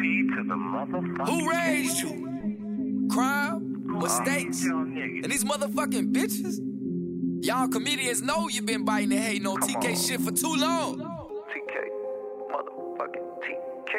P to the motherfucker. Who raised you? Crime, mistakes, and these motherfucking bitches. Y'all comedians know you been biting and hating on Come TK on. shit for too long. TK. Motherfucking TK.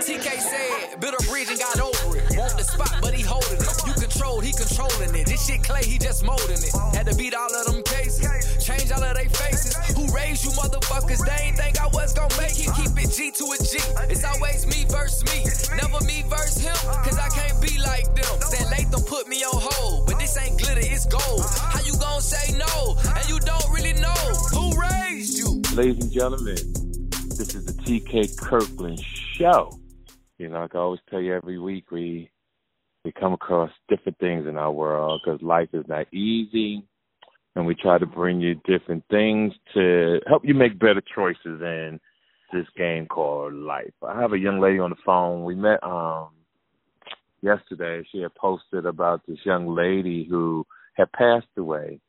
TK said, built a bridge and got over it. Want the spot, but he holding it. You controlled, he controlling it. This shit clay, he just molding it. Had to beat all of them cases, change all of faces. Who raised you motherfuckers? They ain't think I was gonna make it. Keep it G to a G. It's always me versus me. Never me versus him, cause I can't be like them. Said Latham put me on hold, but this ain't glitter, it's gold. How you gonna say no? And you don't really know who raised you. Ladies and gentlemen, this is the TK Kirkland Show. You know, like I always tell you every week, we we come across different things in our world because life is not easy, and we try to bring you different things to help you make better choices in this game called life. I have a young lady on the phone. We met um yesterday. She had posted about this young lady who had passed away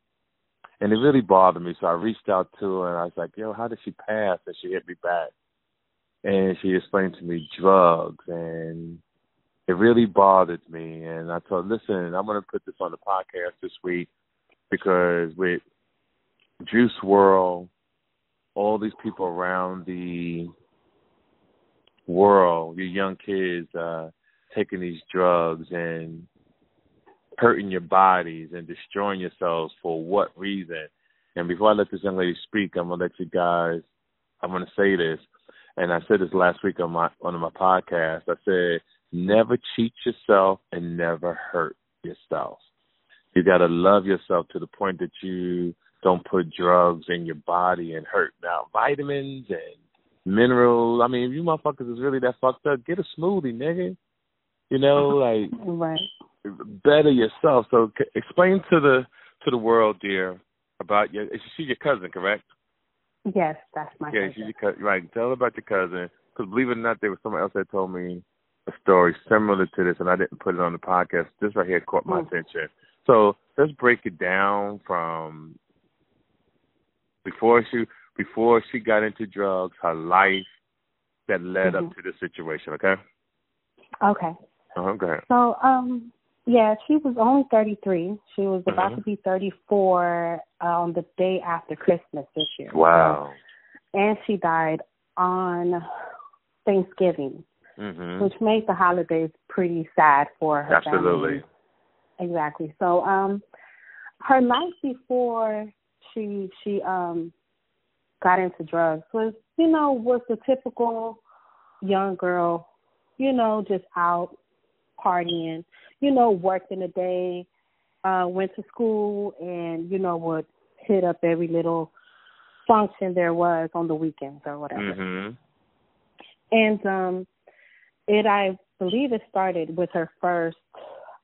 and it really bothered me. So I reached out to her and I was like, "Yo, how did she pass?" And she hit me back, and she explained to me drugs, and it really bothered me. And I her, "Listen, I'm to put this on the podcast this week because with Juice WRLD, all these people around the world, your young kids, uh, taking these drugs and hurting your bodies and destroying yourselves for what reason? And before I let this young lady speak, I'm gonna let you guys. I'm gonna say this, and I said this last week on my on my podcast. I said, never cheat yourself and never hurt yourself. You gotta love yourself to the point that you don't put drugs in your body and hurt. Now, vitamins and minerals. I mean, if you motherfuckers is really that fucked up, get a smoothie, nigga. You know, like Right. better yourself. So c- explain to the to the world, dear, about your. She's your cousin, correct? Yes, that's my yeah, cousin. she's your cousin. Right. Tell her about your cousin. Because believe it or not, there was someone else that told me a story similar to this, and I didn't put it on the podcast. This right here caught my Mm. attention. So let's break it down from before she before she got into drugs, her life that led up Mhm. to this situation. Okay. Okay. Uh-huh. So, um, yeah, she was only 33. She was about Mhm. to be 34 on the day after Christmas this year. Wow. So- and she died on Thanksgiving, Mhm. which made the holidays pretty sad for her Absolutely. family. Exactly. So, um, her life before she she um got into drugs was, you know, was the typical young girl, you know, just out partying, you know, worked in the day, uh, went to school and, you know, would hit up every little function there was on the weekends or whatever. Mhm. And um it I believe it started with her first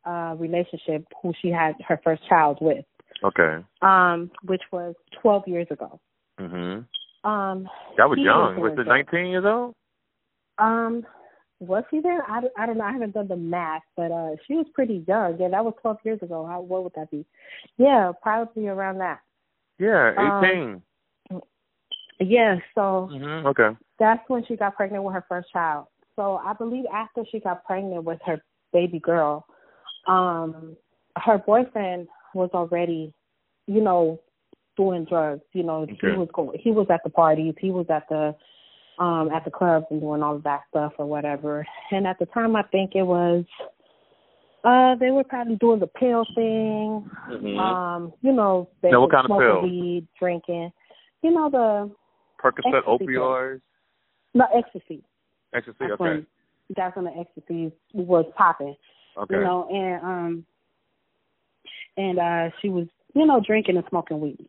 uh relationship who she had her first child with, Okay. um, which was twelve years ago. Mhm. Um That was young. Was it 19 years old? Um was she there? I, I don't know. I haven't done the math, but uh she was pretty young. Yeah, that was 12 years ago. How what would that be? Yeah, probably around that. Yeah, Um, 18. Yeah, so mhm. Okay. that's when she got pregnant with her first child. So I believe after she got pregnant with her baby girl, um, her boyfriend was already, you know, doing drugs. You know, Okay. he was going, he was at the parties, he was at the, um, at the clubs and doing all of that stuff or whatever. And at the time, I think it was, uh, they were probably doing the pill thing. Mhm. Um, you know, they Now, were what kind of smoking pill? weed, drinking. You know the Percocet, ecstasy pill. opioids, no ecstasy. ecstasy. That's Okay. when that's when the ecstasy was popping. Okay. You know, and um and uh she was, you know, drinking and smoking weed.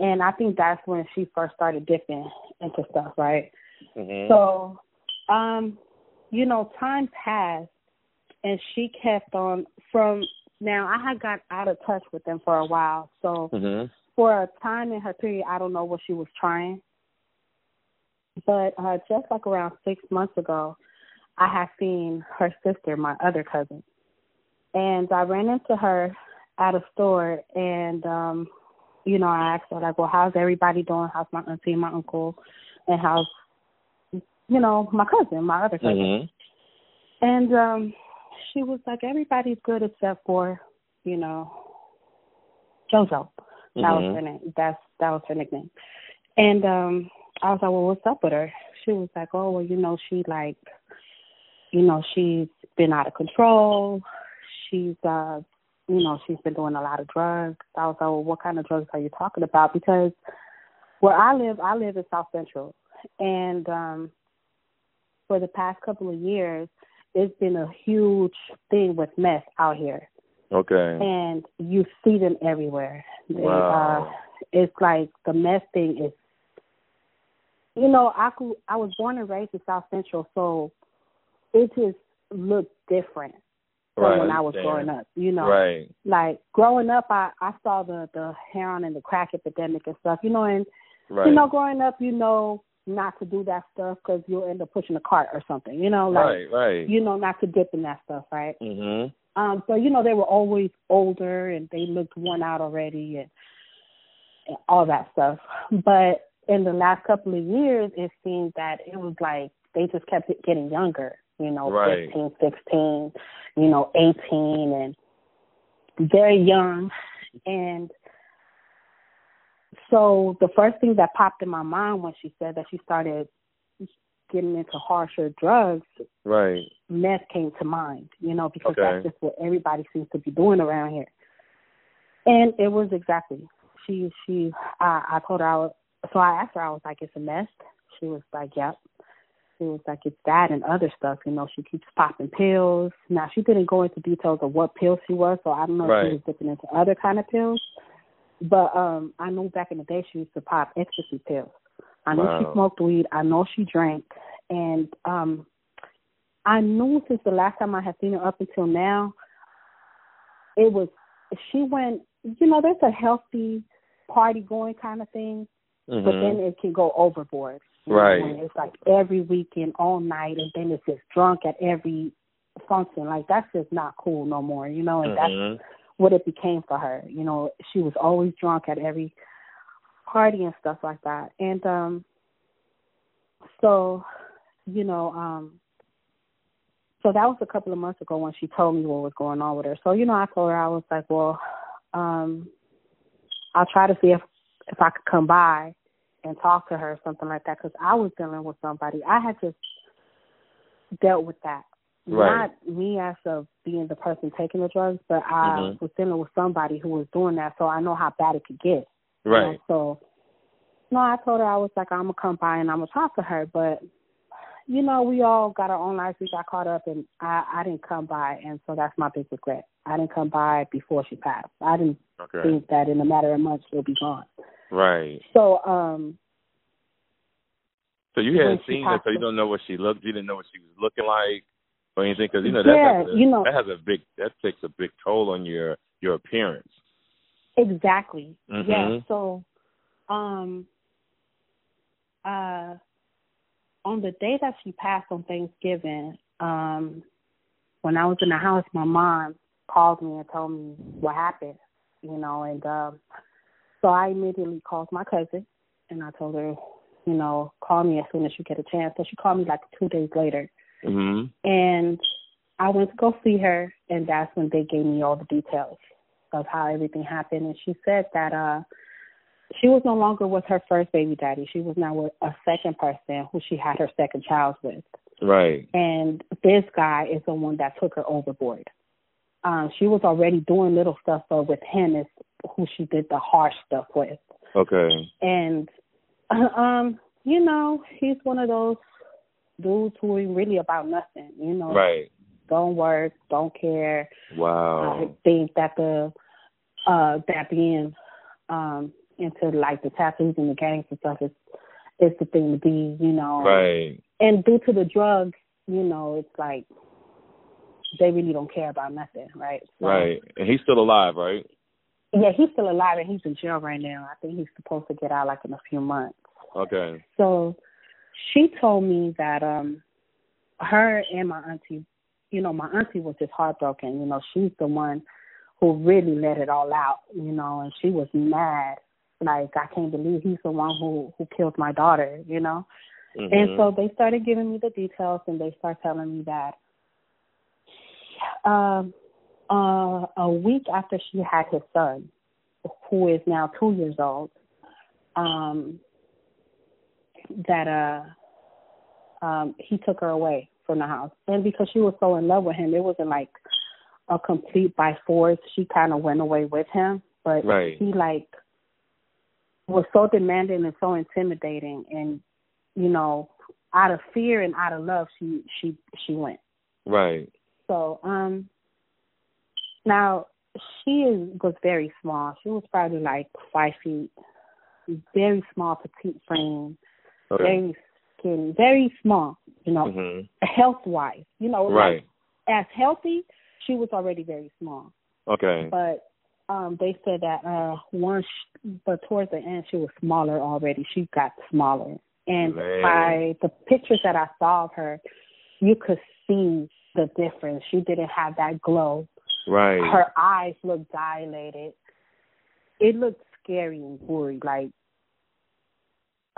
And I think that's when she first started dipping into stuff, right? Mhm. So, um, you know, time passed and she kept on from now I had got out of touch with them for a while. So Mhm. for a time in her period, I don't know what she was trying. But uh just like around six months ago, I had seen her sister, my other cousin. And I ran into her at a store and um, you know, I asked her like, Well, how's everybody doing? How's my auntie my uncle and how's you know, my cousin, my other cousin. Mhm. And um she was like, Everybody's good except for, you know, Jojo. That was Mhm. her name. That's that was her nickname. And um I was like, Well, what's up with her? She was like, Oh, well, you know, she like you know, she's been out of control. She's uh you know, she's been doing a lot of drugs. I was like, Well, what kind of drugs are you talking about? Because where I live, I live in South Central and um for the past couple of years it's been a huge thing with meth out here Okay. and you see them everywhere. They, Wow. uh, it's like the meth thing is. You know, I could, I was born and raised in South Central, so it just looked different from Right, when I was understand. growing up. You know, Right. like growing up, I I saw the the heroin and the crack epidemic and stuff. You know, and Right. you know, growing up, you know not to do that stuff because you'll end up pushing a cart or something. You know, like right. Right. you know not to dip in that stuff, right? Mhm. Um, so you know they were always older and they looked worn out already and, and all that stuff. But in the last couple of years, it seemed that it was like they just kept getting younger. You know, Right. fifteen, sixteen, you know, eighteen, and very young. And so the first thing that popped in my mind when she said that she started getting into harsher drugs Right. meth came to mind, you know, because Okay. that's just what everybody seems to be doing around here. And it was exactly. She she I I told her I was so I asked her, I was like, It's a mess? She was like, Yep. She was like, It's that and other stuff, you know, she keeps popping pills. Now she didn't go into details of what pills she was, so I don't know if she was dipping into other kind of pills. But um I know back in the day she used to pop ecstasy pills. I know Wow. she smoked weed, I know she drank and um I knew since the last time I had seen her up until now, it was she went. You know, there's a healthy party going kind of thing, Mhm. but then it can go overboard. know, Right. when It's like every weekend, all night, and then it's just drunk at every function. Like that's just not cool no more. You know, and that's Mhm. What it became for her. You know, she was always drunk at every party and stuff like that. And um so, you know, um so that was a couple of months ago when she told me what was going on with her. So, you know, I told her I was like, Well, um I'll try to see if if I could come by and talk to her or something like that because I was dealing with somebody. I had just dealt with that. Right. Not me as of being the person taking the drugs, but I Mhm. was dealing with somebody who was doing that, so I know how bad it could get. you know, Right. So, no, I told her I was like, I'm gonna come by and I'm gonna talk to her, but you know, we all got our own lives. We got caught up, and I I didn't come by, and so that's my big regret. I didn't come by before she passed. I didn't Okay. think that in a matter of months she'll be gone. Right. So, um, So you hadn't seen her, so you don't know what she looked. You didn't know what she was looking like or anything, because you know Yeah, has a, you know- that has a big that takes a big toll on your your appearance. Exactly. Mhm. Yeah. So, um, uh, on the day that she passed on Thanksgiving, um, when I was in the house, my mom called me and told me what happened. You know, and um, so I immediately called my cousin and I told her, you know, call me as soon as you get a chance. So she called me like two days later, Mhm. and I went to go see her, and that's when they gave me all the details of how everything happened. And she said that uh she was no longer with her first baby daddy. She was now with a second person who she had her second child with. Right. And this guy is the one that took her overboard. Um, she was already doing little stuff, but with him is who she did the harsh stuff with. Okay. And um, you know, he's one of those dudes who ain't really about nothing, you know. Right. Don't work, don't care. Wow. I think that the uh that being um into like the tattoos and the gangs and stuff is is the thing to be, you know. Right. And due to the drugs, you know, it's like they really don't care about nothing, right? So, Right. And he's still alive, right? Yeah, he's still alive and he's in jail right now. I think he's supposed to get out like in a few months. Okay. So she told me that um her and my auntie, you know, my auntie was just heartbroken. You know, she's the one who really let it all out, you know, and she was mad. Like, I can't believe he's the one who who killed my daughter, you know. Mm-hmm. And so they started giving me the details, and they start telling me that um, uh, a week after she had his son, who is now two years old, um, that uh, um, he took her away from the house, and because she was so in love with him, it wasn't like a complete by force. She kind of went away with him, but Right. he like was so demanding and so intimidating, and you know, out of fear and out of love, she she she went. Right. So, um, now she is, was very small. She was probably like five feet, very small, petite frame, Okay. very skinny, very small. You know, hmm health wise, you know, like, Right. as healthy, she was already very small. Okay. But um they said that uh once, but towards the end, she was smaller already. She got smaller, and Man. by the pictures that I saw of her, you could see the difference. She didn't have that glow. Right. Her eyes looked dilated. It looked scary and gory, like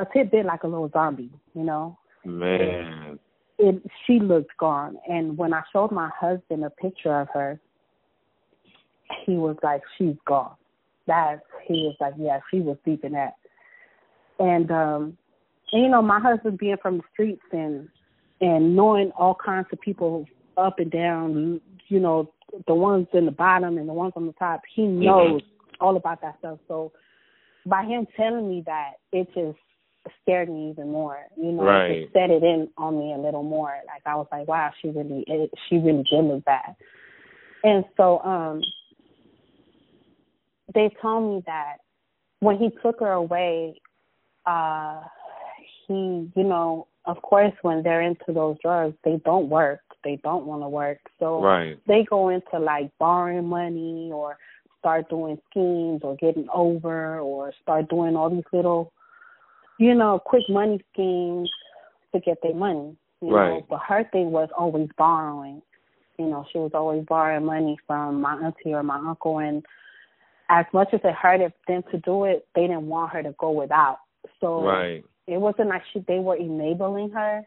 a tidbit like a little zombie, you know. Man. It she looked gone. And when I showed my husband a picture of her, he was like, She's gone. That's he was like, Yeah, she was deep in that. And um and you know, my husband being from the streets and and knowing all kinds of people up and down, you know, the ones in the bottom and the ones on the top, he knows all about that stuff. So by him telling me that, it just scared me even more. You know, it Right. just set it in on me a little more. Like I was like, wow, she really, it, she really did look bad. And so, um, they told me that when he took her away, uh, he, you know, of course, when they're into those drugs, they don't work. They don't want to work. So Right. they go into like borrowing money or start doing schemes or getting over or start doing all these little, you know, quick money schemes to get their money. You Right. know, but her thing was always borrowing. You know, she was always borrowing money from my auntie or my uncle and as much as it hurted them to do it, they didn't want her to go without. So Right. it wasn't like she they were enabling her,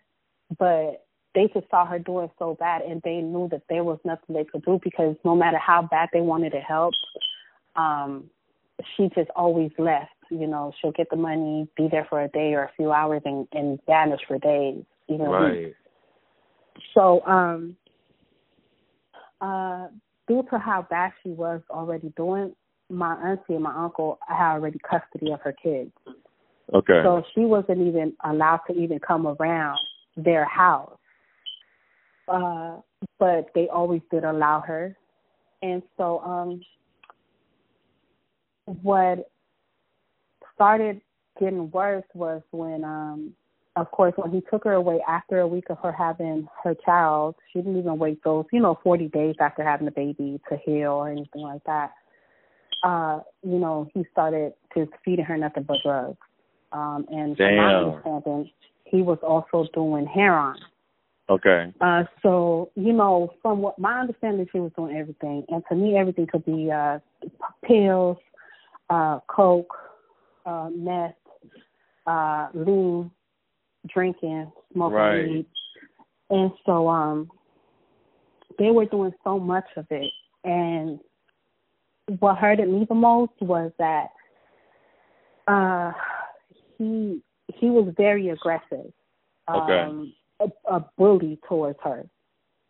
but they just saw her doing so bad and they knew that there was nothing they could do because no matter how bad they wanted to help, um, she just always left. You know, she'll get the money, be there for a day or a few hours and, and vanish for days, even weeks. Right. So, um uh due to how bad she was already doing, my auntie and my uncle had already custody of her kids. Okay. So she wasn't even allowed to even come around their house. Uh, but they always did allow her. And so um what started getting worse was when um of course when he took her away after a week of her having her child, she didn't even wait those, you know, forty days after having the baby to heal or anything like that. Uh, you know, he started just feeding her nothing but drugs. Um, and from my understanding, he was also doing heroin. Okay. Uh, so you know, from what my understanding, she was doing everything, and to me, everything could be uh, pills, uh, coke, uh, meth, uh, lean, drinking, smoking Right. weed, and so um, they were doing so much of it, and what hurted me the most was that uh, he he was very aggressive. Okay. Um, a, a bully towards her.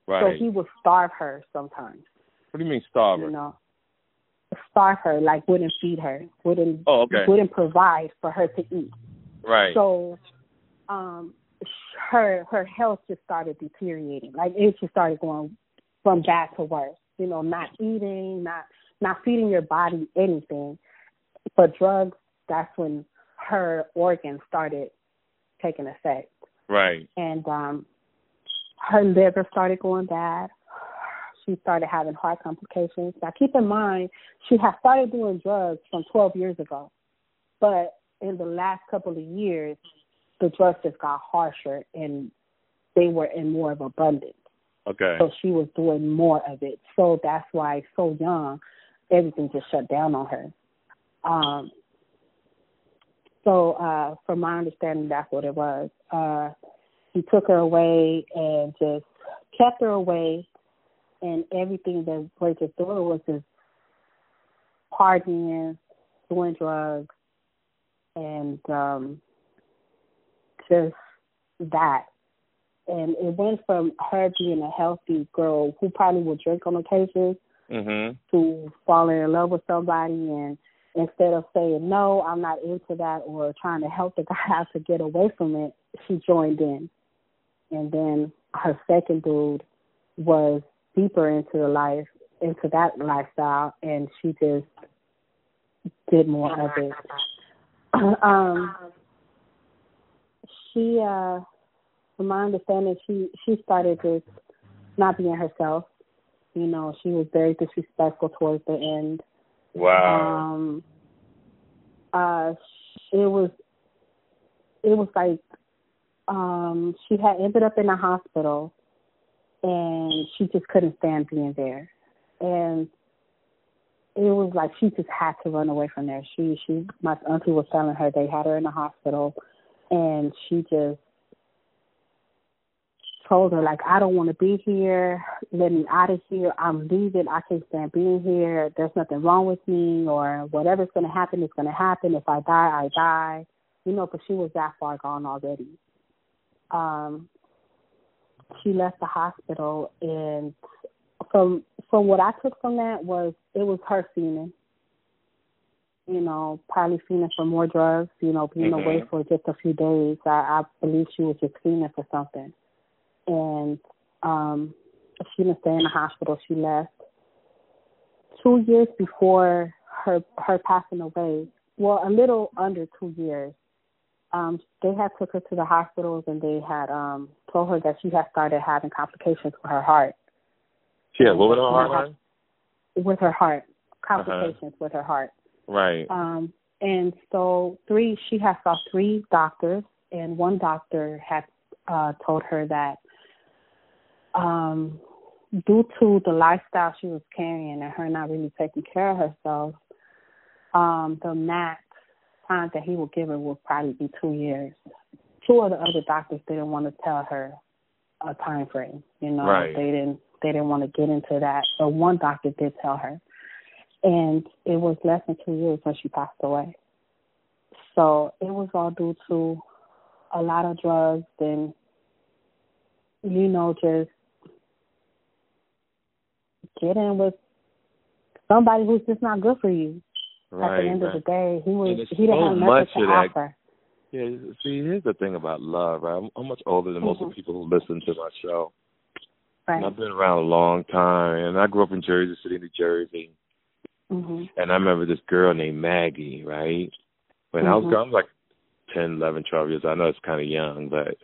Right. So he would starve her sometimes, what do you mean starver? you know. Starve her, like wouldn't feed her, wouldn't Oh, okay. wouldn't provide for her to eat. Right. So um her her health just started deteriorating. Like it just started going from bad to worse. You know, not eating, not not feeding your body anything. But drugs, that's when her organs started taking effect. right. and um her liver started going bad. She started having heart complications. Now keep in mind she had started doing drugs from twelve years ago. But in the last couple of years the drugs just got harsher and they were in more of abundance. Okay. So she was doing more of it. So that's why so young everything just shut down on her. Um so uh from my understanding that's what it was. Uh he took her away and just kept her away and everything that just doing was just partying, doing drugs and um just that. And it went from her being a healthy girl who probably would drink on occasion Mhm. to falling in love with somebody and instead of saying no, I'm not into that or trying to help the guy out to get away from it, she joined in. And then her second dude was deeper into the life into that lifestyle and she just did more of it. um she uh from my understanding she she started just not being herself. You know, she was very disrespectful towards the end. Wow. Um uh it was it was like um she had ended up in a hospital and she just couldn't stand being there. And it was like she just had to run away from there. She she my auntie was telling her they had her in the hospital and she just told her like I don't want to be here. Let me out of here. I'm leaving. I can't stand being here. There's nothing wrong with me or whatever's going to happen is going to happen. If I die, I die. You know, but she was that far gone already. Um, she left the hospital and from from what I took from that was it was her feeling. You know, probably feeling for more drugs. You know, being Mhm. away for just a few days. I, I believe she was just feeling for something, and um, she didn't stay in the hospital. She left two years before her her passing away. Well, a little under two years. Um, they had took her to the hospitals and they had um told her that she had started having complications with her heart She had what with her heart with her heart, complications with her heart. Right. Um, and so three, she had saw three doctors, and one doctor had uh, told her that um, due to the lifestyle she was carrying and her not really taking care of herself, um, the max time that he would give her would probably be two years. Two of the other doctors didn't want to tell her a time frame. You know, Right. they didn't they didn't want to get into that. But one doctor did tell her, and it was less than two years when she passed away. So it was all due to a lot of drugs and you know just getting with somebody who's just not good for you. Right. At the end of the day, he was he didn't so have much to of that offer. Yeah, see, here's the thing about love, right? I'm, I'm much older than most of the Mhm. people who listen to my show. And Right. I've been around a long time, and I grew up in Jersey City, New Jersey. Mhm. And I remember this girl named Maggie, right? When I was Mhm. growing, I was like ten, eleven, twelve years. I know it's kind of young, but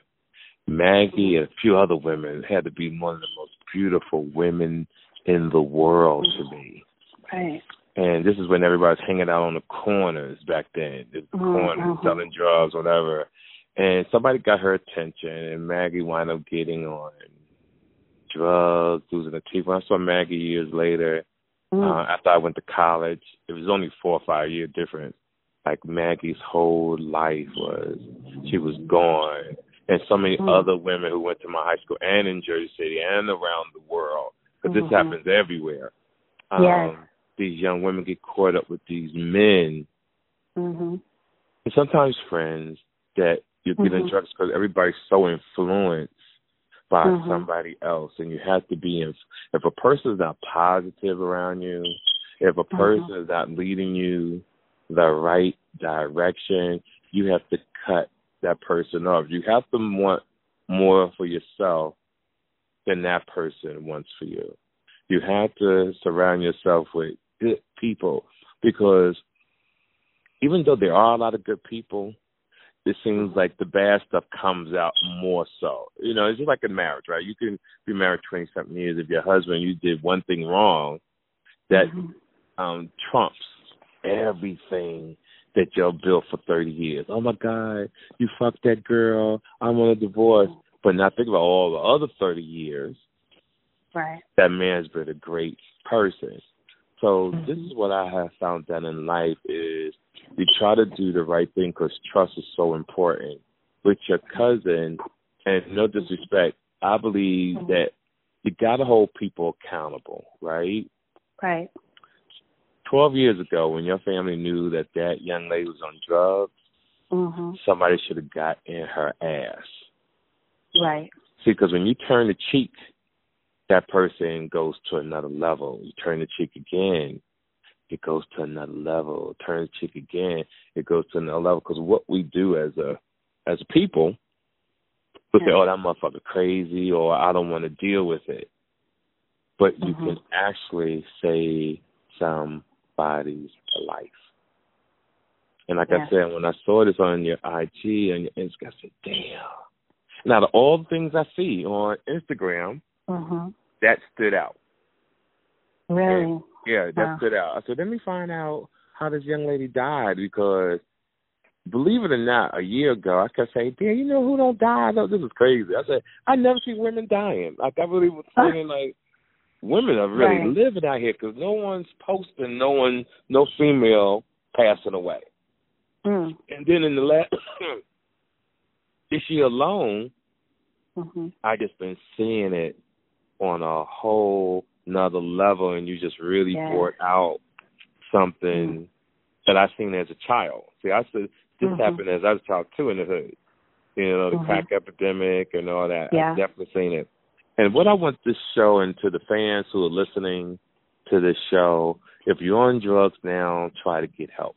Maggie and a few other women had to be one of the most beautiful women in the world to me. Right. And this is when everybody was hanging out on the corners back then. The Mhm, corners, selling drugs, whatever. And somebody got her attention, and Maggie wound up getting on drugs, losing her teeth. When I saw Maggie years later, Mm. uh, after I went to college, it was only four or five year difference. Like Maggie's whole life was, she was gone. And so many Mm. other women who went to my high school and in Jersey City and around the world, because Mhm. this happens everywhere. Um, Yes. These young women get caught up with these men, Mhm. and sometimes friends that you get in Mhm. drugs because everybody's so influenced by Mhm. somebody else, and you have to be in. If a person is not positive around you, if a person Mhm. is not leading you the right direction, you have to cut that person off. You have to want more for yourself than that person wants for you. You have to surround yourself with good people because even though there are a lot of good people, it seems like the bad stuff comes out more so. You know, it's just like in marriage, right? You can be married twenty something years. If your husband you did one thing wrong, that Mhm. um trumps everything that y'all built for thirty years. Oh my God, you fucked that girl. I'm on a divorce. But now think about all the other thirty years Right. that man's been a great person. So this Mhm. is what I have found that in life is you try to do the right thing because trust is so important. With your cousin, and no disrespect, I believe Mhm. that you got to hold people accountable, right? Right. 12 years ago, when your family knew that that young lady was on drugs, Mhm. somebody should have got in her ass. Right. See, because when you turn the cheek, that person goes to another level. You turn the cheek again, it goes to another level. Turn the cheek again, it goes to another level. Because what we do as a as a people, we say, Yeah. "Oh, that motherfucker crazy," or "I don't want to deal with it." But you Mhm. can actually save somebody's life. And like Yeah. I said, when I saw this on your IG and your Instagram, I said, "Damn." Now, of all the things I see on Instagram, Mhm. that stood out. Really. Yeah, that Wow. stood out. I said, let me find out how this young lady died because, believe it or not, a year ago I kept saying, "Damn, you know who don't die? No, this is crazy." I said, I never see women dying. Like I really was thinking, like women are really Right. living out here because no one's posting, no one, no female passing away. Mm. And then in the last this year alone, Mhm. I just been seeing it on a whole another level, and you just really Yeah. brought out something that I seen as a child. See, I said this Mhm. happened as I was a child too in the hood. You know, the Mhm. crack epidemic and all that. Yeah. I've definitely seen it. And what I want this show and to the fans who are listening to this show, if you're on drugs now, try to get help.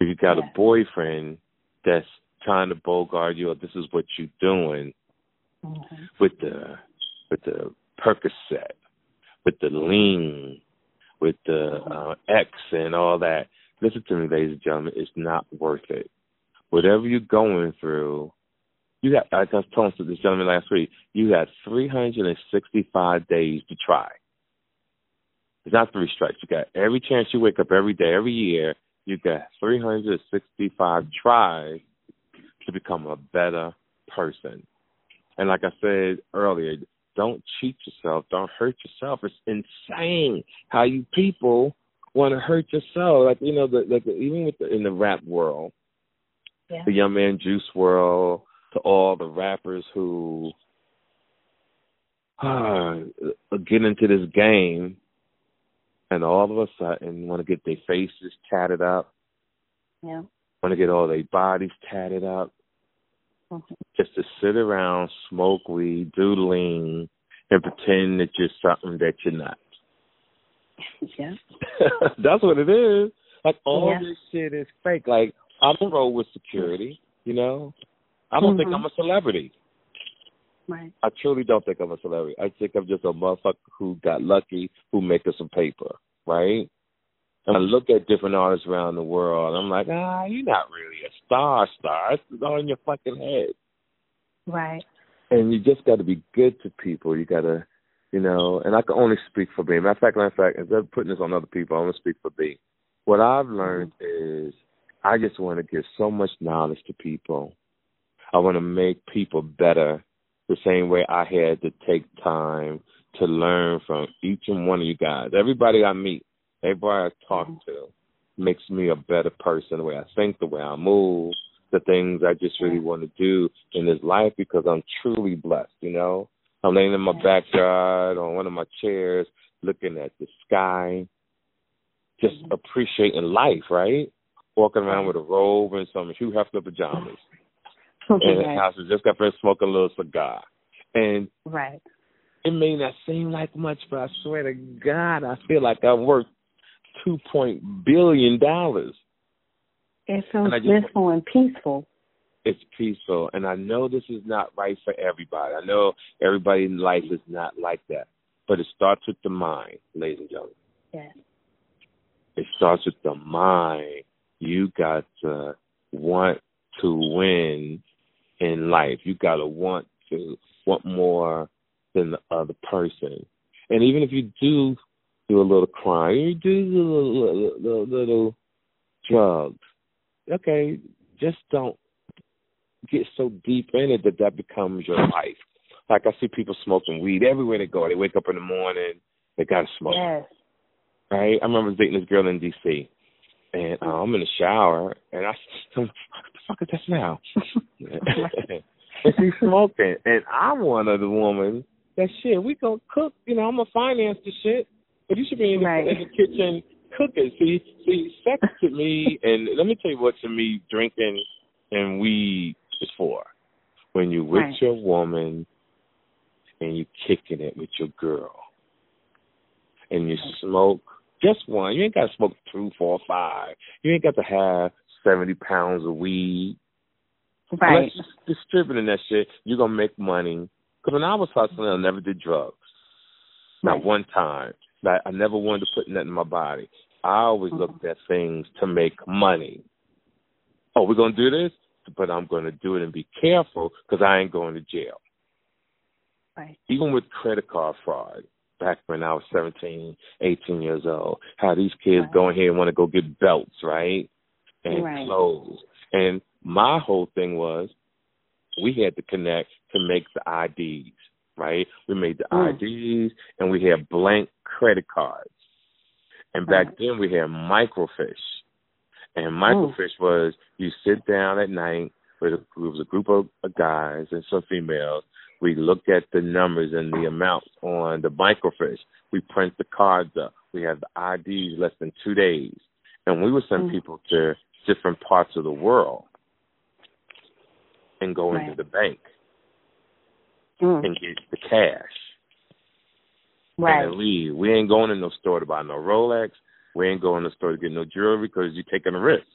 If you got Yeah. a boyfriend that's trying to bogart you or this is what you're doing, Mhm. with the with the Percocet, with the lean, with the uh, X and all that. Listen to me, ladies and gentlemen, it's not worth it. Whatever you're going through, you got. I was telling this gentleman last week, you got 365 days to try. It's not three strikes. You got every chance you wake up every day, every year. You got 365 tries to become a better person. And like I said earlier, don't cheat yourself. Don't hurt yourself. It's insane how you people want to hurt yourself. Like you know, the, like even with the, in the rap world, Yeah. the young man Juice WRLD, to all the rappers who uh, get into this game, and all of a sudden want to get their faces tatted up, Yeah. want to get all their bodies tatted up, Just to sit around, smoke weed, do lean, and pretend that you're something that you're not. Yeah. That's what it is. Like all Yeah. this shit is fake. Like I don't roll with security, you know. I don't think Mhm. I'm a celebrity. Right. I truly don't think I'm a celebrity. I think I'm just a motherfucker who got lucky, who making some paper, right? And I look at different artists around the world, I'm like, ah, you're not really a star, star. It's all in your fucking head. Right. and you just got to be good to people. You got to, you know, and I can only speak for me. Matter of fact, matter of fact, instead of putting this on other people, I want to speak for me. What I've learned is I just want to give so much knowledge to people. I want to make people better the same way I had to take time to learn from each and one of you guys. Everybody I meet, everybody I talk mm-hmm. to makes me a better person, the way I think, the way I move, the things I just really want to do in this life because I'm truly blessed, you know. I'm laying in my backyard on one of my chairs looking at the sky, just mm-hmm. appreciating life, right? Walking around with a robe and some Hugh Hefner pajamas. Okay, And the right. house is just got finished smoking a little cigar. And Right. it may not seem like much, but I swear to God, I feel like I'm worth two point billion dollars. It feels just- blissful and peaceful. It's peaceful, and I know this is not right for everybody. I know everybody in life is not like that, but it starts with the mind, ladies and gentlemen. Yes. It starts with the mind. You got to want to win in life. You got to want to want more than the other person. And even if you do do a little crime, you do little, little, little drugs, okay, just don't get so deep in it that that becomes your life. Like I see people smoking weed everywhere they go. They wake up in the morning, they got to smoke Yes. right? I remember dating this girl in D.C. and uh, I'm in the shower, and I said, "What the fuck is that smell?" and she's smoking, and I'm one of the women that shit. We gonna cook, you know. I'm gonna finance the shit, but you should be in the, Right. in the kitchen cooking. See, see, sex to me, and let me tell you what to me drinking and weed is for. When you with Right. your woman and you kicking it with your girl, and you smoke just one. You ain't got to smoke two, four, five. You ain't got to have seventy pounds of weed. Right. Unless you're distributing that shit, you're gonna make money. Because when I was hustling, I never did drugs. Not one time. Like I never wanted to put nothing in my body. I always looked uh-huh. at things to make money. Oh, we're gonna do this, but I'm gonna do it and be careful because I ain't going to jail. Right. Even with credit card fraud, back when I was 17, 18 years old, how these kids Right. go in here and want to go get belts, right? And Right. clothes. And my whole thing was we had to connect to make the IDs, right? We made the Mm. IDs and we had blank credit cards. And back Right. then we had microfiche. And microfiche was you sit down at night with a, it was a group of of guys and some females. We look at the numbers and the amounts on the microfiche. We print the cards up. We have the IDs less than two days. And we would send Mm. people to different parts of the world and go into the bank Mm. and get the cash Right. then leave. We ain't going in no store to buy no Rolex. We ain't going to the store to get no jewelry because you're taking a risk.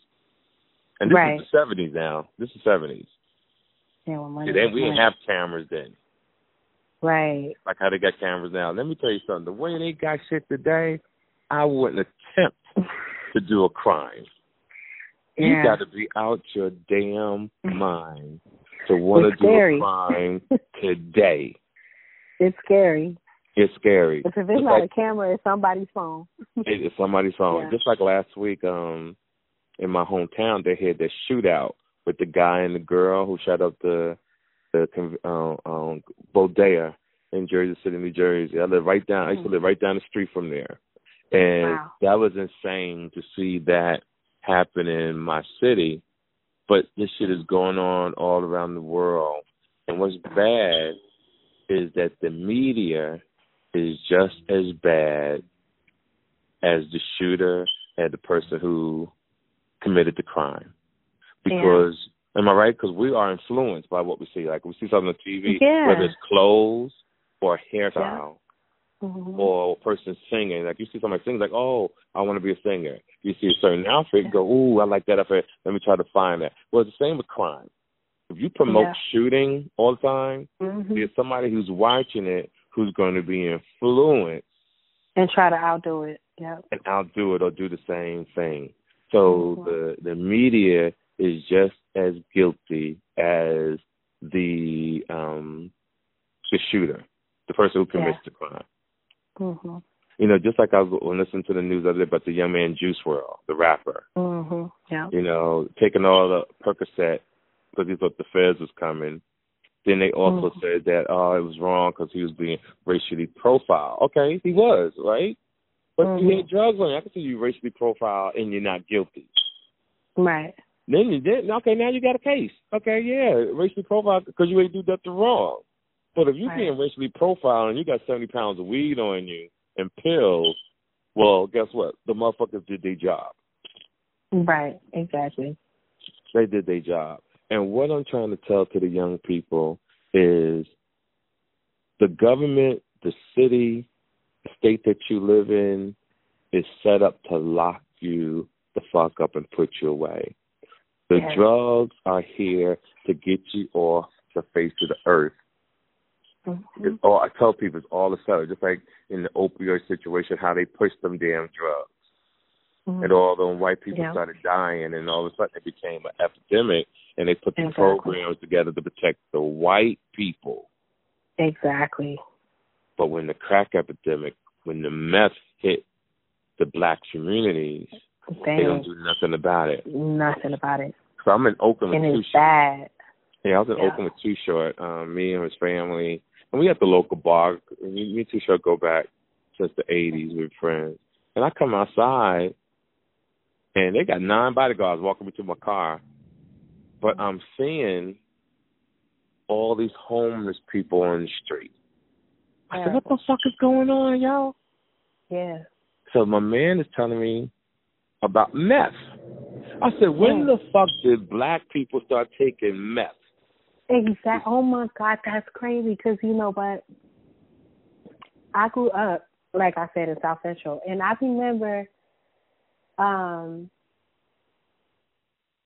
And this Right. is the seventies now. This is seventies. Yeah, well, we didn't have cameras then. Right. Like how they got cameras now. Let me tell you something. The way they got shit today, I wouldn't attempt to do a crime. Yeah. You got to be out your damn mind to want to do a crime today. It's scary. It's scary. If it's Just not like- a camera, it's somebody's phone. It's somebody's phone. Yeah. Just like last week, um, in my hometown, they had that shootout with the guy and the girl who shot up the the conv- um, um, bodega in Jersey City, New Jersey. I live right down. I used to live right down the street from there, and Wow. that was insane to see that happen in my city. But this shit is going on all around the world, and what's bad is that the media is just as bad as the shooter and the person who committed the crime. Because, am I right? Because we are influenced by what we see. Like we see something on TV, Yeah. whether it's clothes or hairstyle Mhm. or a person singing. Like you see somebody sing, like, oh, I want to be a singer. You see a certain outfit, go, ooh, I like that outfit. Let me try to find that. Well, it's the same with crime. If you promote Yeah. shooting all the time, Mhm. there's somebody who's watching it who's going to be influenced And try to outdo it. Yeah. and outdo it or do the same thing. So Mhm. the the media is just as guilty as the um the shooter, the person who commits Yeah. the crime. Mhm. You know, just like I was listening to the news the other day about the young man Juice WRLD, the rapper. Mhm. Yeah. You know, taking all the Percocet because he thought the feds was coming. Then they also Mhm. said that oh, it was wrong because he was being racially profiled. Okay, he was right, but you Mhm. had drugs on you. I can see you racially profiled and you're not guilty. Right. Then you did. Okay, now you got a case. Okay, yeah, racially profiled because you ain't do nothing wrong. But if you Right. being racially profiled and you got seventy pounds of weed on you and pills, well, guess what? The motherfuckers did their job. Right. Exactly. They did their job. And what I'm trying to tell to the young people is the government, the city, the state that you live in is set up to lock you the fuck up and put you away. The Yes. drugs are here to get you off the face of the earth. Mhm. It's all I tell people it's all a setup, just like in the opioid situation, how they pushed them damn drugs. Mhm. and all them white people Yeah. started dying, and all of a sudden it became an epidemic, and they put the Exactly. programs together to protect the white people. Exactly. But when the crack epidemic, when the meth hit the black communities, They they don't do nothing about it. nothing about it. So I'm in Oakland And with Too it's Short. bad. Yeah, I was in Yeah. Oakland with Too Short. Um, me and his family, and we at the local bar. Me, me and Too Short go back since the '80s. We're friends, and I come outside, and they got nine bodyguards walking me to my car, but I'm seeing all these homeless people on the street. I said, "What the fuck is going on, y'all?" Yeah. So my man is telling me about meth. I said, when the fuck did black people start taking meth? Exact. Oh my God, that's crazy. Because you know what? I grew up, like I said, in South Central, and I remember, um,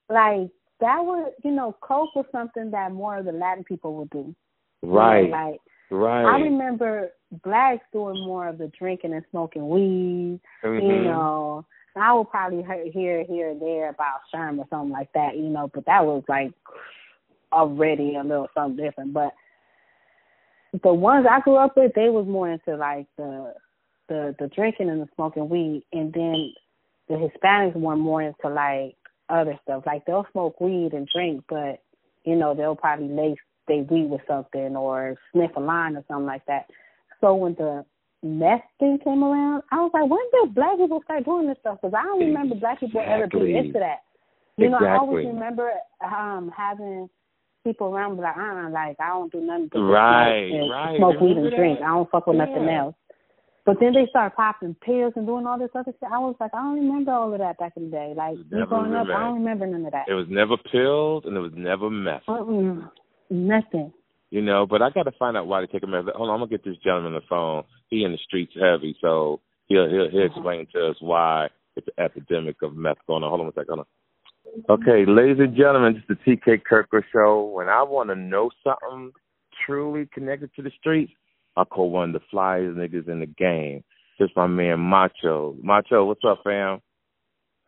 like that was, you know, coke was something that more of the Latin people would do. You know, Right, like right. I remember blacks doing more of the drinking and smoking weed. Mhm. You know, I would probably he- hear here and there about Sherm or something like that. You know, but that was like already a little something different. But the ones I grew up with, they was more into like the the the drinking and the smoking weed, and then the Hispanics were more into like other stuff. Like they'll smoke weed and drink, but you know they'll probably lace they weed with something or sniff a line or something like that. So when the meth thing came around, I was like, when did black people start doing this stuff? Because I don't remember black people ever being into that. You know, I always remember um having people around be like, uh, like I don't do nothing but Right, smoke, and right. smoke weed and drink. I don't fuck with nothing else. But then they start popping pills and doing all this other shit. I was like, I don't remember all of that back in the day. Like me growing up, I don't remember none of that. It was never pills and it was never meth. Mm-mm. Nothing. You know, but I got to find out why they take a meth. Hold on, I'm gonna get this gentleman on the phone. He in the streets heavy, so he'll he'll, he'll explain to us why it's an epidemic of meth going on. Hold on one second. Hold on. Okay, ladies and gentlemen, this is the TK Kirkland Show. When I want to know something truly connected to the streets, I call one of the flyest niggas in the game. Just my man Macho. Macho, what's up, fam?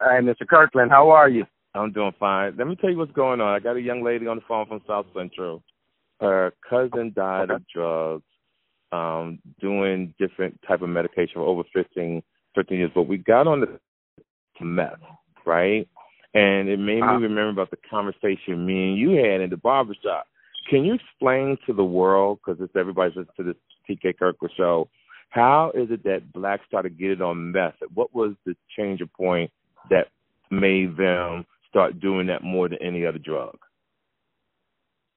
Hey, Mr. Kirkland, how are you? I'm doing fine. Let me tell you what's going on. I got a young lady on the phone from South Central. Her cousin died of drugs, um, doing different type of medication for over 15, 15 years. But we got on the meth, right? And it made Uh-huh. me remember about the conversation me and you had in the barbershop. Can you explain to the world, because it's everybody's listening to this TK Kirkland show, how is it that blacks started getting on meth? What was the change of point that made them start doing that more than any other drug?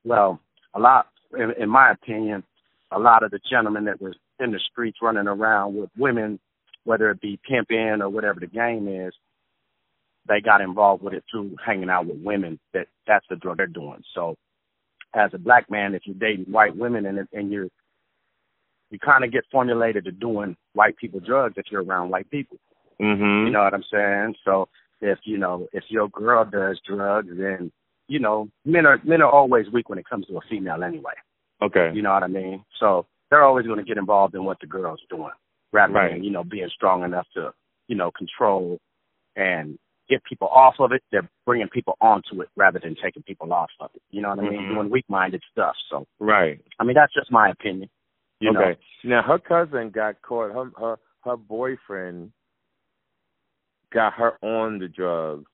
Well, a lot, in, in my opinion, a lot of the gentlemen that was in the streets running around with women, whether it be pimping or whatever the game is, they got involved with it through hanging out with women. That that's the drug they're doing. So, as a black man, if you're dating white women and and you're you kind of get formulated to doing white people drugs if you're around white people. Mm-hmm. You know what I'm saying? So if you know if your girl does drugs, then you know men are men are always weak when it comes to a female anyway. okay. You know what I mean? So they're always going to get involved in what the girl's doing, rather Right. than you know being strong enough to you know control and get people off of it. They're bringing people onto it rather than taking people off of it. You know what I mean? Mhm. Doing weak-minded stuff. So Right. I mean that's just my opinion. You okay. know? Now her cousin got caught. Her her her boyfriend got her on the drugs.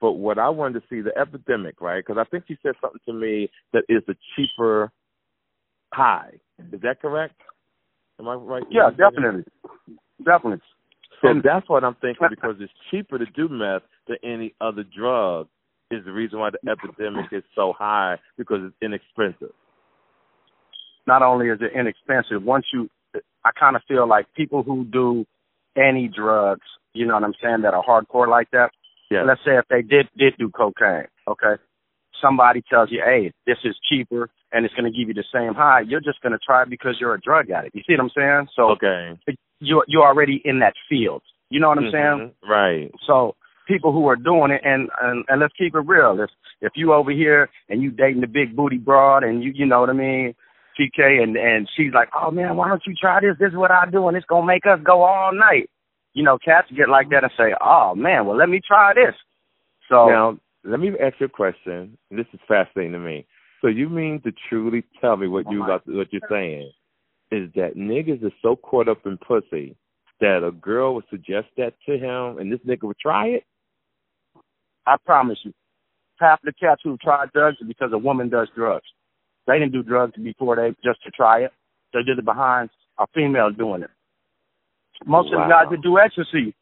But what I wanted to see the epidemic, right? Because I think you said something to me that is a cheaper high. Is that correct? Am I right? Yeah, definitely, definitely. So And- that's what I'm thinking because it's cheaper to do meth than any other drug. Is the reason why the epidemic is so high because it's inexpensive. not only is it inexpensive, once you, I kind of feel like people who do any drugs, you know what I'm saying, that are hardcore like that. Yeah. Let's say if they did did do cocaine, okay, somebody tells you, hey, this is cheaper and it's going to give you the same high. You're just going to try it because you're a drug addict. You see what I'm saying? So Okay. you're you're already in that field. You know what I'm saying? Mhm. Right. So people who are doing it, and, and and let's keep it real. If if you over here and you dating the big booty broad, and you you know what I mean, TK, and and she's like, oh man, why don't you try this? This is what I do, and it's gonna make us go all night. You know, cats get like that and say, oh man, well let me try this. So Now, let me ask you a question. This is fascinating to me. So you mean to truly tell me what you oh about what you're saying is that niggas is so caught up in pussy that a girl would suggest that to him and this nigga would try it? I promise you, half the cats who try drugs is because a woman does drugs. They didn't do drugs before they just to try it. They did it behind a female doing it. Most of the guys that do ecstasy,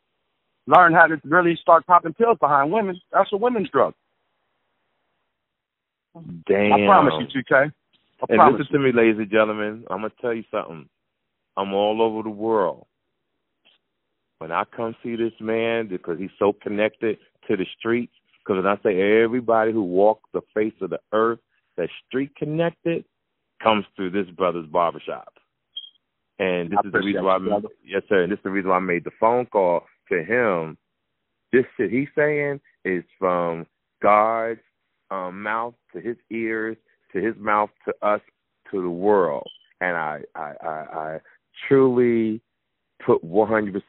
learn how to really start popping pills behind women. That's a women's drug. Damn. I promise you, TK. I And promise listen to me, ladies and gentlemen. I'm gonna tell you something. I'm all over the world. When I come see this man, because he's so connected to the streets, because when I say everybody who walks the face of the earth that's street connected comes through this brother's barbershop. And this I is the reason why, you, brother. yes, sir. And this is the reason why I made the phone call to him. This shit he's saying is from God's um, mouth to his ears to his mouth to us to the world. And I I, I, I truly put 100%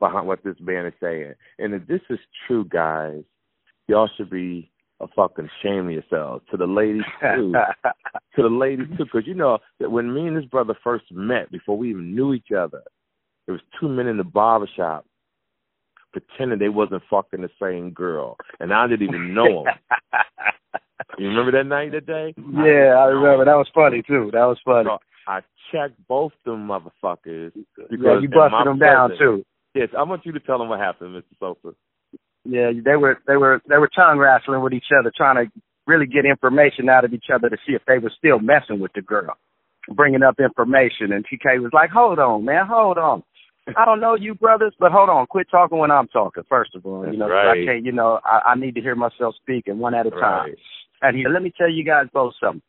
behind what this man is saying. And if this is true, guys, y'all should be a fucking shame of yourselves. To the ladies too, to the ladies too, because you know that when me and this brother first met, before we even knew each other, there was two men in the barber shop pretending they wasn't fucking the same girl, and I didn't even know them. you remember that night, that day? yeah, I remember. That was funny too. That was funny. So I checked both them motherfuckers because yeah, you busted them down too. Yes, I want you to tell them what happened, Mr. Sosa. Yeah, they were they were they were tongue wrestling with each other, trying to really get information out of each other to see if they were still messing with the girl, bringing up information. And TK was like, "Hold on, man, hold on. I don't know you brothers, but hold on, quit talking when I'm talking. First of all, you know, right. I can't, you know, I, I need to hear myself speak and one at a time. And he let me tell you guys both something.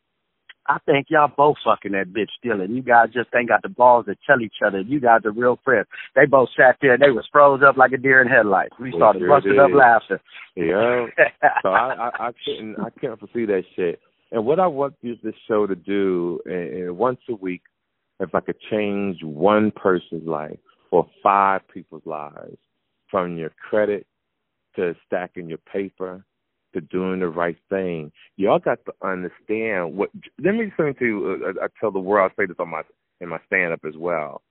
I think y'all both fucking that bitch still, and you guys just ain't got the balls to tell each other. You guys are real friends. They both sat there. They was froze up like a deer in headlights. We started sure busting up laughing. Yeah. so I, I, I couldn't I can't foresee that shit. And what I want this this show to do, and, and once a week, if I could change one person's life or five people's lives, from your credit to stacking your paper to doing the right thing, y'all got to understand what. Let me say to you. Uh, I tell the world. I say this on my in my stand up as well.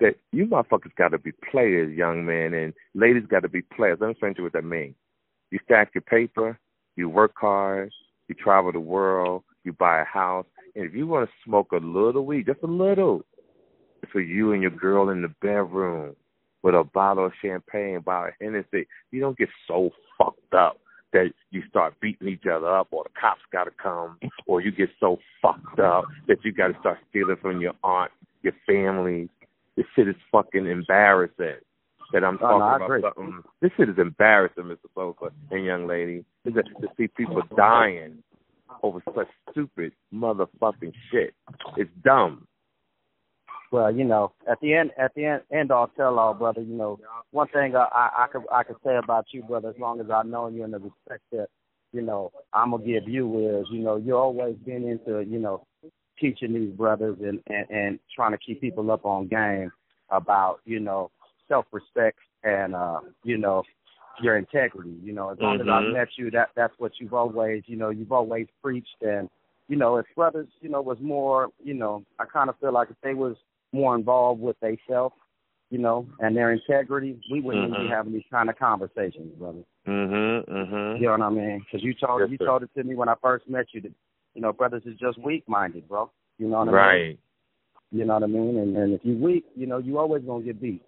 That you motherfuckers got to be players, young men, and ladies got to be players. Let me explain to you what that means. You stack your paper, you work hard, you travel the world, you buy a house, and if you want to smoke a little weed, just a little, it's for you and your girl in the bedroom with a bottle of champagne, bottle of Hennessy. You don't get so fucked up that you start beating each other up, or the cops got to come, or you get so fucked up that you got to start stealing from your aunt, your family. This shit is fucking embarrassing. That I'm Oh, talking no, about agree. something. This shit is embarrassing, Mr. Sosa and young lady. Is that to see people dying over such stupid motherfucking shit. It's dumb. Well, you know, at the end, at the end, end all tell all, brother. You know, one thing I, I, I could I could say about you, brother, as long as I know you and the respect that, you know, I'm gonna give you is, you know, you're always been into, you know, teaching these brothers and and, and trying to keep people up on game about, you know, self respect and uh, you know, your integrity. You know, as long as Mhm. I've met you, that that's what you've always, you know, you've always preached and you know, if brothers, you know, was more, you know, I kind of feel like if they was more involved with themselves, you know, and their integrity, we wouldn't Mhm. be having these kind of conversations, brother. Mhm. Mhm. You know what I mean? Because you told Yes, you sir. told it to me when I first met you that, you know, brothers is just weak minded, bro. You know what I mean? Right. You know what I mean? And and if you weak, you know, you always gonna get beat.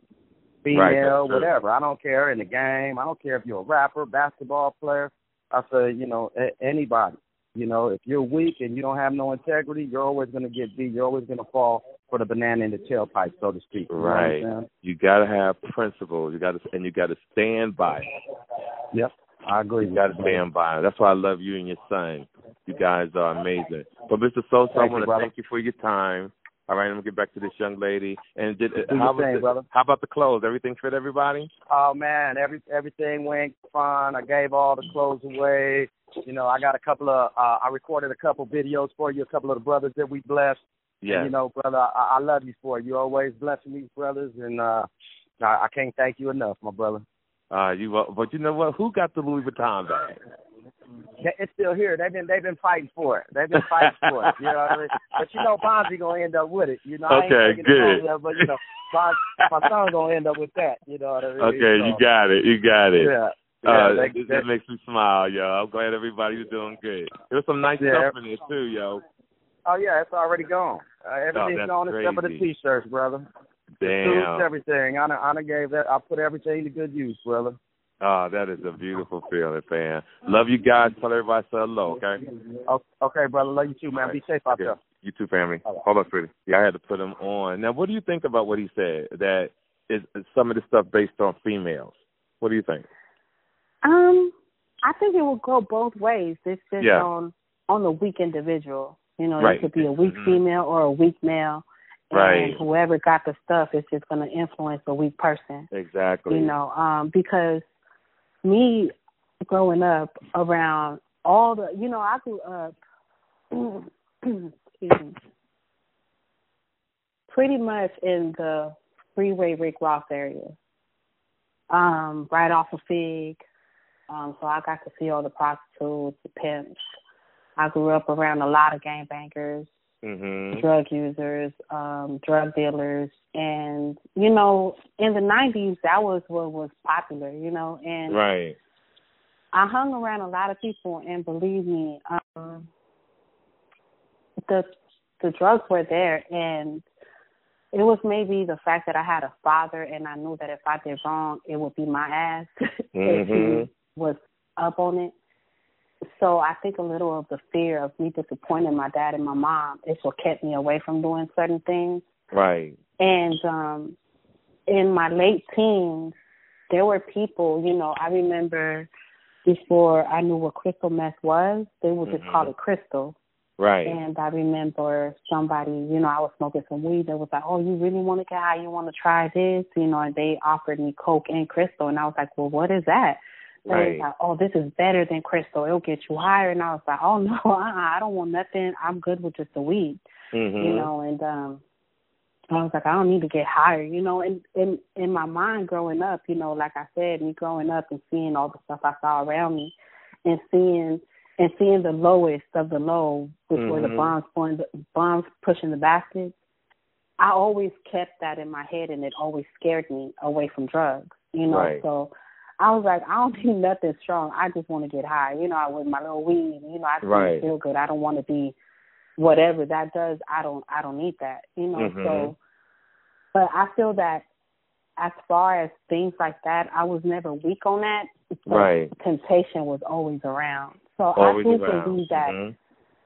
Female, true. whatever. I don't care in the game. I don't care if you're a rapper, basketball player. I say, you know, a- anybody. You know, if you're weak and you don't have no integrity, you're always gonna get beat. You're always gonna fall for the banana in the tailpipe, so to speak. You know what I'm Right. You gotta have principles. You gotta and you gotta stand by it. Yep. I agree. You gotta stand by it. That's why I love you and your son. You guys are amazing. But Mr. Sosa, I Thank want to thank you for your time. All right, I'm gonna get back to this young lady. And did Do how, was thing, brother. how about the clothes? Everything fit everybody? Oh man, every everything went fine. I gave all the clothes away. You know, I got a couple of uh I recorded a couple videos for you, a couple of the brothers that we blessed. Yes. And, you know, brother, I, I love you for it. You always blessing these brothers and uh I, I can't thank you enough, my brother. Uh, you, but you know what? Who got the Louis Vuitton bag? It's still here. They've been they've been fighting for it. They've been fighting for it. You know what I mean? But you know Bonzi gonna end up with it. You know, I ain't Okay, good. it there, but you know, Bon, my son's gonna end up with that. You know what I mean? Okay, you got it. You got it. Yeah. Yeah, it, they- makes me smile, yo. I'm glad everybody's doing good. There's some nice Yeah. stuff in there too, yo. Oh yeah, it's already gone. Uh, everything's that's gone except for the t-shirts, brother. Damn. everything. I I gave that. I put everything to good use, brother. Oh, that is a beautiful feeling, man. Love you guys. Tell everybody say hello, okay? Okay, brother. Love you too, man. Be safe out Okay. there. You too, family. All right. Hold on, sweetie. Yeah, I had to put him on. Now, what do you think about what he said? That is is some of the stuff based on females. What do you think? Um, I think it will go both ways. It's just Yeah. on on the weak individual. You know, Right. it could be a weak Mhm. female or a weak male. And Right. whoever got the stuff is just going to influence a weak person. Exactly. You know, um, because me growing up around all the, you know, I grew up, excuse me, pretty much in the freeway Rick Ross area, um, right off of Fig. Um, so I got to see all the prostitutes, the pimps. I grew up around a lot of gangbangers, Mhm. drug users, um, drug dealers, and you know, in the '90s, that was what was popular, you know. And Right. I hung around a lot of people, and believe me, um, the the drugs were there, and it was maybe the fact that I had a father, and I knew that if I did wrong, it would be my ass if Mhm. he was up on it. So I think a little of the fear of me disappointing my dad and my mom is what kept me away from doing certain things. Right. And um in my late teens, there were people, you know, I remember before I knew what crystal meth was, they would just Mhm. call it crystal. Right. And I remember somebody, you know, I was smoking some weed that was like, Oh, you really want to get high? You want to try this? You know, and they offered me Coke and crystal. And I was like, Well, what is that? Right. like, Oh, this is better than crystal. It'll get you higher. And I was like, Oh, no, uh-uh, I don't want nothing. I'm good with just the weed Mhm. you know, and um I was like, I don't need to get higher, you know, and in in my mind growing up, you know, like I said, me growing up and seeing all the stuff I saw around me and seeing and seeing the lowest of the low, which were the bombs going the bombs pushing the baskets, I always kept that in my head and it always scared me away from drugs. You know, Right. so I was like, I don't need nothing strong. I just want to get high. You know, I with my little weed. You know, I just Right. feel good. I don't want to be whatever that does. I don't. I don't need that. You know. Mhm. So, but I feel that as far as things like that, I was never weak on that. Right. Temptation was always around. So Always I do around. believe that. Mhm.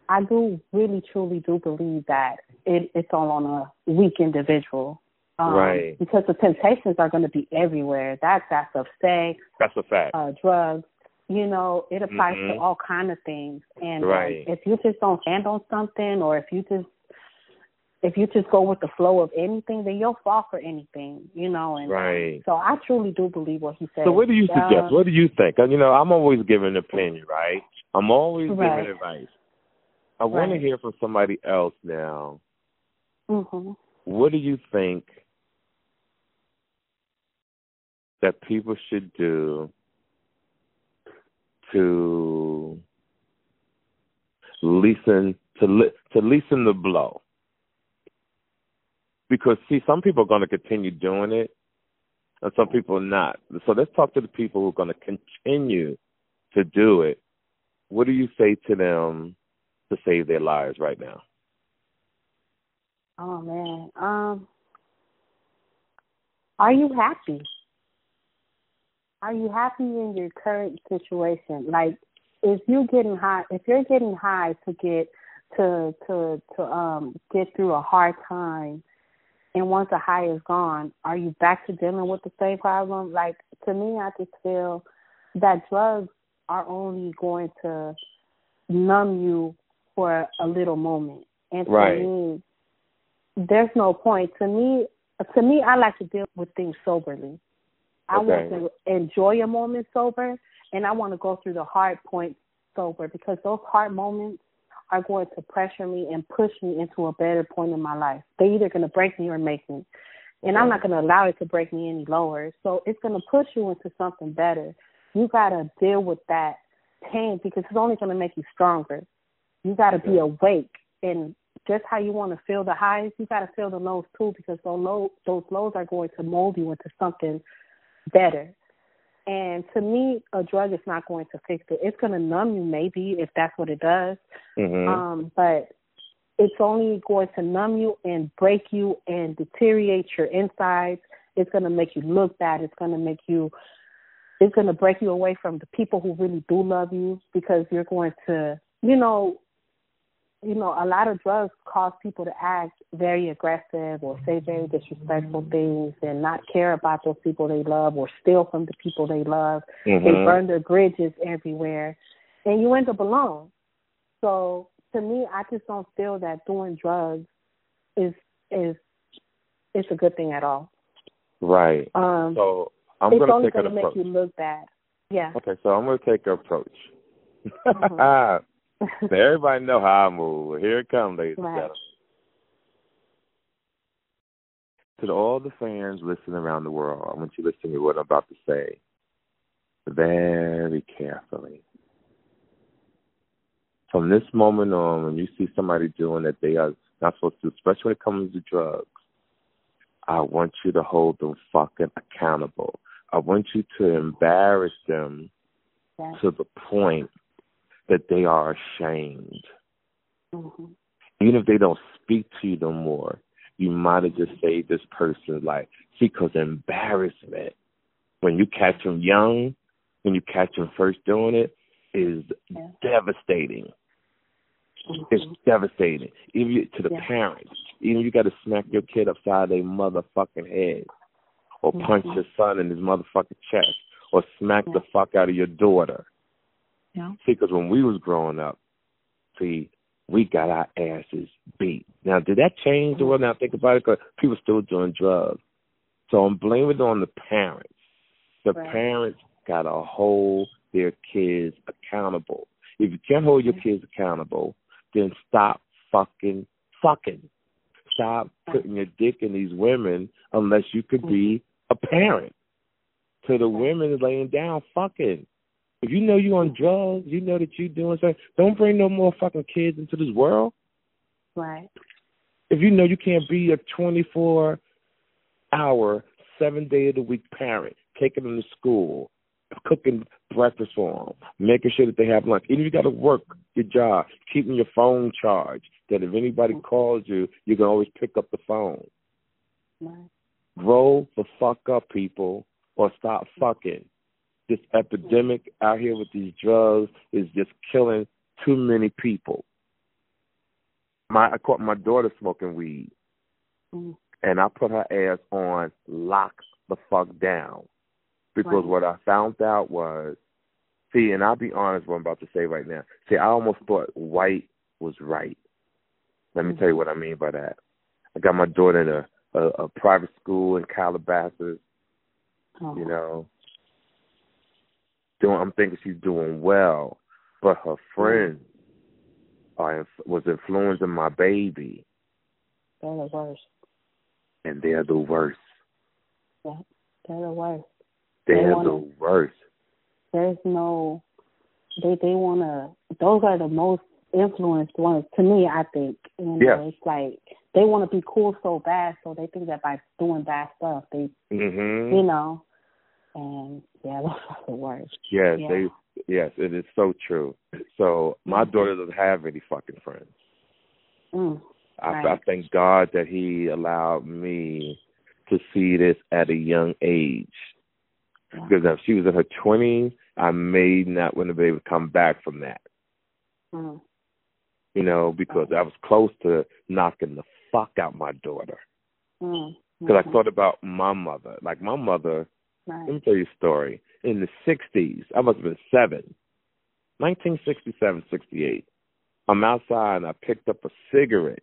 I do really truly do believe that it, it's all on a weak individual. Um, Right. Because the temptations are going to be everywhere. That's that's of sex, That's a fact. uh, drugs. You know, it applies Mhm. to all kind of things. And um, Right. if you just don't stand on something, or if you just if you just go with the flow of anything, then you'll fall for anything. You know, and Right. so I truly do believe what he said. So what do you suggest? Uh, what do you think? You know, I'm always giving an opinion, right? I'm always Right. giving advice. I want to hear from somebody else now. mhm. What do you think that people should do to lessen to li- to lessen the blow? Because see, some people are going to continue doing it, and some people are not. So let's talk to the people who are going to continue to do it. What do you say to them to save their lives right now? Oh man. Um Are you happy? Are you happy in your current situation? Like if you're getting high if you're getting high to get to to to um get through a hard time and once the high is gone, are you back to dealing with the same problem? Like to me I just feel that drugs are only going to numb you for a little moment. And to Right. me there's no point. To me, to me, I like to deal with things soberly. I Okay. want to enjoy a moment sober, and I want to go through the hard points sober because those hard moments are going to pressure me and push me into a better point in my life. They're either going to break me or make me, and I'm not going to allow it to break me any lower. So it's going to push you into something better. You got to deal with that pain because it's only going to make you stronger. You got to be awake and just how you want to feel the highs, you got to feel the lows too, because those lows, those lows are going to mold you into something better. And to me, a drug is not going to fix it. It's going to numb you, maybe, if that's what it does. Mm-hmm. Um, but it's only going to numb you and break you and deteriorate your insides. It's going to make you look bad. It's going to make you it's going to break you away from the people who really do love you because you're going to, you know, you know, a lot of drugs cause people to act very aggressive or say very disrespectful things and not care about those people they love or steal from the people they love. Mm-hmm. They burn their bridges everywhere and you end up alone. So to me I just don't feel that doing drugs is is is a good thing at all. Right. Um So I'm it's going to only take gonna make approach. you look bad. Yeah. Okay, so I'm going to take an approach. Mhm. everybody know how I move. Here it comes, ladies and gentlemen. To all the fans listening around the world, I want you to listen to what I'm about to say very carefully. From this moment on, when you see somebody doing that they are not supposed to, especially when it comes to drugs, I want you to hold them fucking accountable. I want you to embarrass them Yeah. to the point that they are ashamed. Mhm. Even if they don't speak to you no more, you might have just saved this person's life. See, because embarrassment, when you catch them young, when you catch them first doing it, is Yeah. devastating. Mhm. It's devastating. Even to the Yeah. parents. Even you got to smack your kid upside their motherfucking head, or punch Mhm. your son in his motherfucking chest, or smack the fuck out of your daughter. Yeah. See, because when we was growing up, see, we got our asses beat. Now, did that change the world? Now, think about it, because people still doing drugs. So I'm blaming it on the parents. The Right. parents got to hold their kids accountable. If you can't hold your kids accountable, then stop fucking fucking. Stop putting your dick in these women unless you could be mm-hmm. a parent. To the women laying down fucking. If you know you on drugs, you know that you doing something. Don't bring no more fucking kids into this world. Right. If you know you can't be a 24 hour, seven day of the week parent, taking them to school, cooking breakfast for them, making sure that they have lunch. Even if you got to work your job, keeping your phone charged, that if anybody mm-hmm. calls you, you can always pick up the phone. Right. Grow the fuck up, people, or stop mm-hmm. fucking. This epidemic out here with these drugs is just killing too many people. My I caught my daughter smoking weed, Mm. and I put her ass on lock the fuck down because Right. what I found out was, see, and I'll be honest, what I'm about to say right now. See, I almost thought white was right. Let me tell you what I mean by that. I got my daughter in a a, a private school in Calabasas. Oh. You know, doing. I'm thinking she's doing well, but her friends are was influencing my baby, They're the worst. and they're the worst. Yeah. They're the worst. They're wanna- the worst. There's no they they wanna those are the most influenced ones to me, I think. You know, Yes. it's like they wanna be cool so bad so they think that by doing bad stuff they Mhm. you know and yeah, those are the worst. Yes, Yeah. they. Yes, it is so true. So my daughter doesn't have any fucking friends. Mm. I, Right. I thank God that He allowed me to see this at a young age. Because if she was in her twenties, I may not want to be able to come back from that. Mm. You know, because I was close to knocking the fuck out my daughter. Mm. Because I Mhm. thought about my mother. Like my mother, let me tell you a story. In the '60s, I must have been seven, 1967, 68. I'm outside and I picked up a cigarette.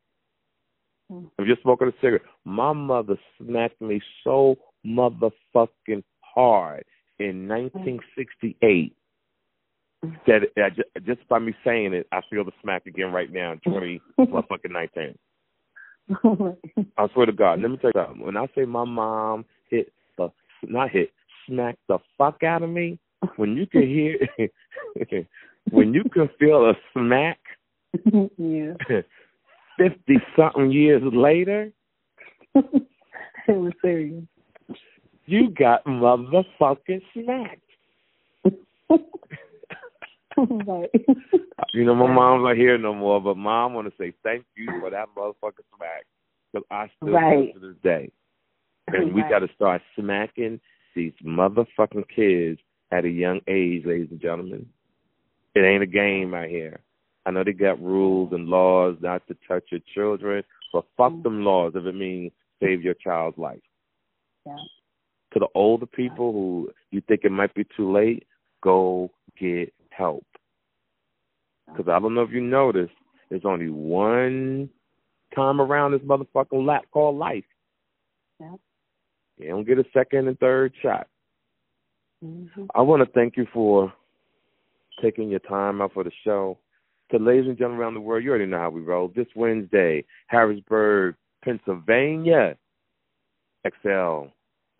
Mm. I'm just smoking a cigarette. My mother smacked me so motherfucking hard in 1968 that I just, just by me saying it, I feel the smack again right now in 20 motherfucking 19. I swear to God. Let me tell you something. When I say my mom hit not hit, smack the fuck out of me, when you can hear when you can feel a smack yeah. fifty something years later, it was serious. you got motherfucking smacked. right. You know, my mom's not here no more, but mom want to say thank you for that motherfucking smack because I still Right. to this day. And we Right. got to start smacking these motherfucking kids at a young age, ladies and gentlemen. It ain't a game out here. I know they got rules and laws not to touch your children, but fuck mm-hmm. them laws if it means save your child's life. Yeah. To the older people who you think it might be too late, go get help. Because I don't know if you noticed, there's only one time around this motherfucking lap called life. Yeah. You don't get a second and third shot. Mhm. I want to thank you for taking your time out for the show. To ladies and gentlemen around the world, you already know how we roll. This Wednesday, Harrisburg, Pennsylvania, XL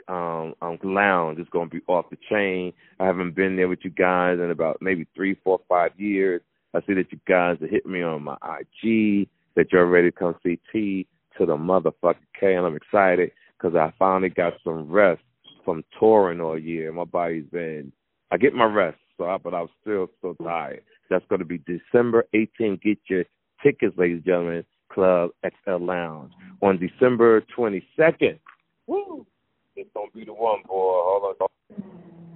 um, um, Lounge is going to be off the chain. I haven't been there with you guys in about maybe three, four, five years. I see that you guys are hitting me on my IG, that you're ready to come see T to the motherfucking K, and I'm excited because I finally got some rest from touring all year. My body's been, I get my rest, so I, but I'm still so tired. That's going to be December 18th. Get your tickets, ladies and gentlemen. Club XL Lounge on December 22nd. Woo! It's gonna be the one, boy. Hold on.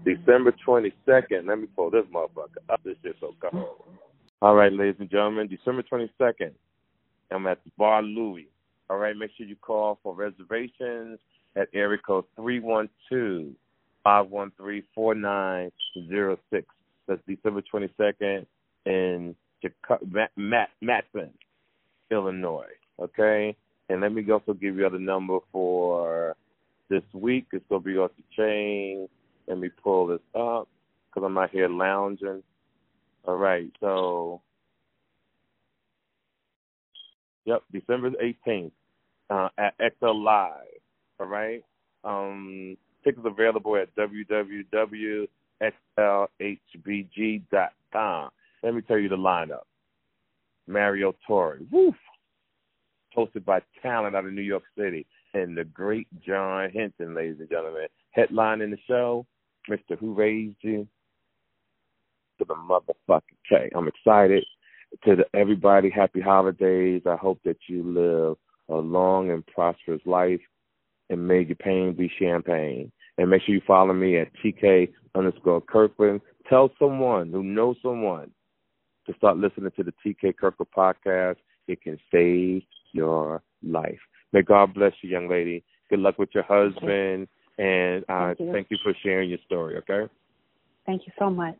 December 22nd. Let me pull this motherfucker up. This shit's so cold. All right, ladies and gentlemen, December 22nd. I'm at Bar Louie. All right, make sure you call for reservations at area code 312 513 4906. That's December 22nd in Matteson, Illinois. Okay? And let me also give you the number for this week. It's going to be off the chain. Let me pull this up because I'm out here lounging. All right, so, yep, December 18th uh, at XL Live. All right? Um, tickets available at www.xlhbg.com. Let me tell you the lineup. Mario Torre, woof, hosted by talent out of New York City, and the great John Hinton, ladies and gentlemen. Headlining the show, Mr. Who Raised You, to the motherfucking K. I'm excited. To the, everybody, happy holidays. I hope that you live a long and prosperous life, and may your pain be champagne. And make sure you follow me at TK underscore Kirkland. Tell someone who knows someone to start listening to the TK Kirkland podcast. It can save your life. May God bless you, young lady. Good luck with your husband, and uh, Thank you. thank you for sharing your story. Okay. Thank you so much.